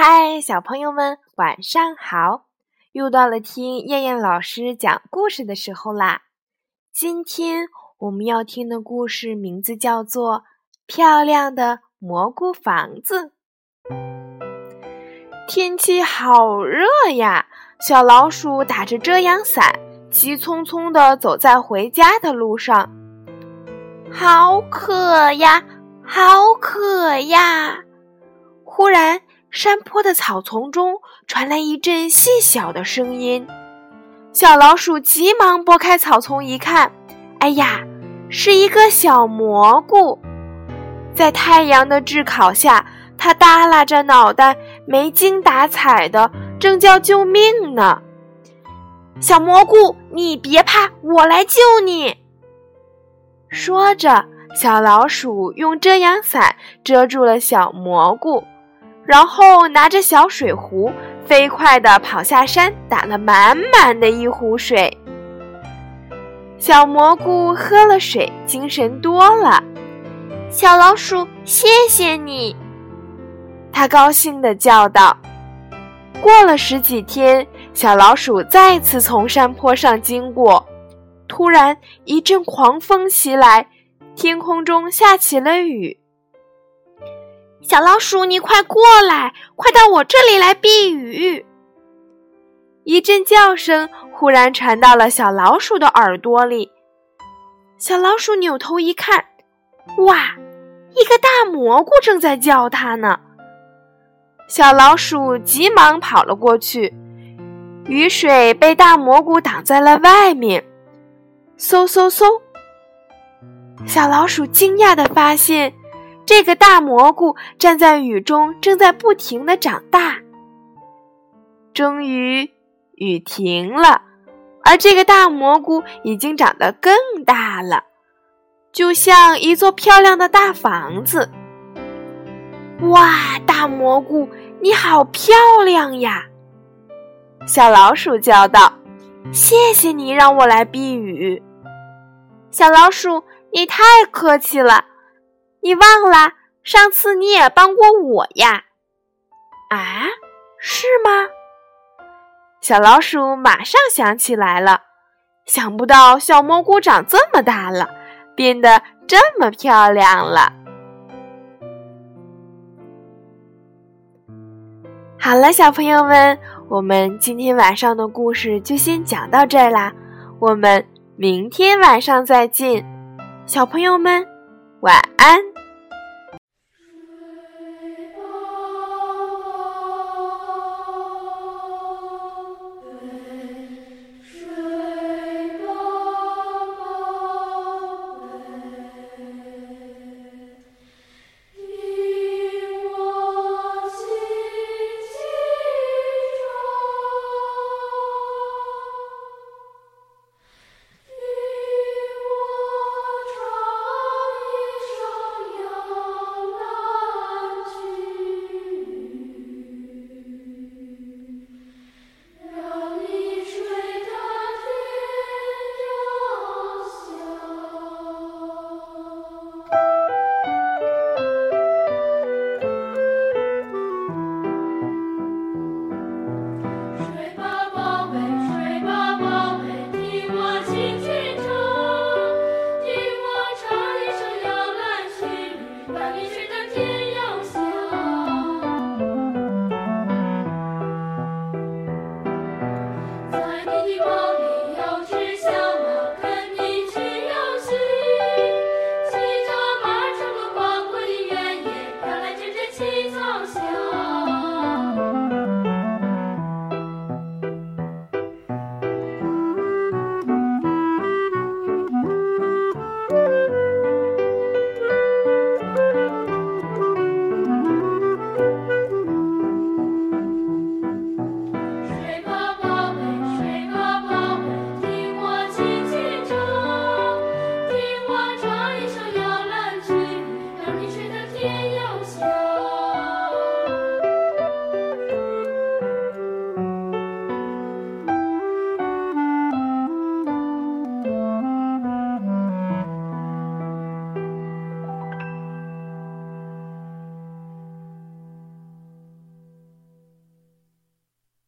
嗨，小朋友们，晚上好！又到了听燕燕老师讲故事的时候啦。今天我们要听的故事名字叫做《漂亮的蘑菇房子》。天气好热呀，小老鼠打着遮阳伞，急匆匆地走在回家的路上。好渴呀，好渴呀！忽然。山坡的草丛中传来一阵细小的声音，小老鼠急忙拨开草丛一看，哎呀，是一个小蘑菇，在太阳的炙烤下，它耷拉着脑袋，没精打采的，正叫救命呢。小蘑菇，你别怕，我来救你。说着，小老鼠用遮阳伞遮住了小蘑菇。然后拿着小水壶，飞快地跑下山，打了满满的一壶水。小蘑菇喝了水，精神多了。小老鼠，谢谢你！它高兴地叫道。过了十几天，小老鼠再次从山坡上经过，突然一阵狂风袭来，天空中下起了雨。小老鼠，你快过来，快到我这里来避雨！一阵叫声忽然传到了小老鼠的耳朵里。小老鼠扭头一看，哇，一个大蘑菇正在叫它呢。小老鼠急忙跑了过去，雨水被大蘑菇挡在了外面。嗖嗖嗖！小老鼠惊讶地发现。这个大蘑菇站在雨中，正在不停的长大。终于，雨停了，而这个大蘑菇已经长得更大了，就像一座漂亮的大房子。哇，大蘑菇，你好漂亮呀！小老鼠叫道：“谢谢你让我来避雨。”小老鼠，你太客气了。你忘了上次你也帮过我呀？啊，是吗？小老鼠马上想起来了，想不到小蘑菇长这么大了，变得这么漂亮了。好了，小朋友们，我们今天晚上的故事就先讲到这儿啦，我们明天晚上再见，小朋友们晚安。Hallelujah.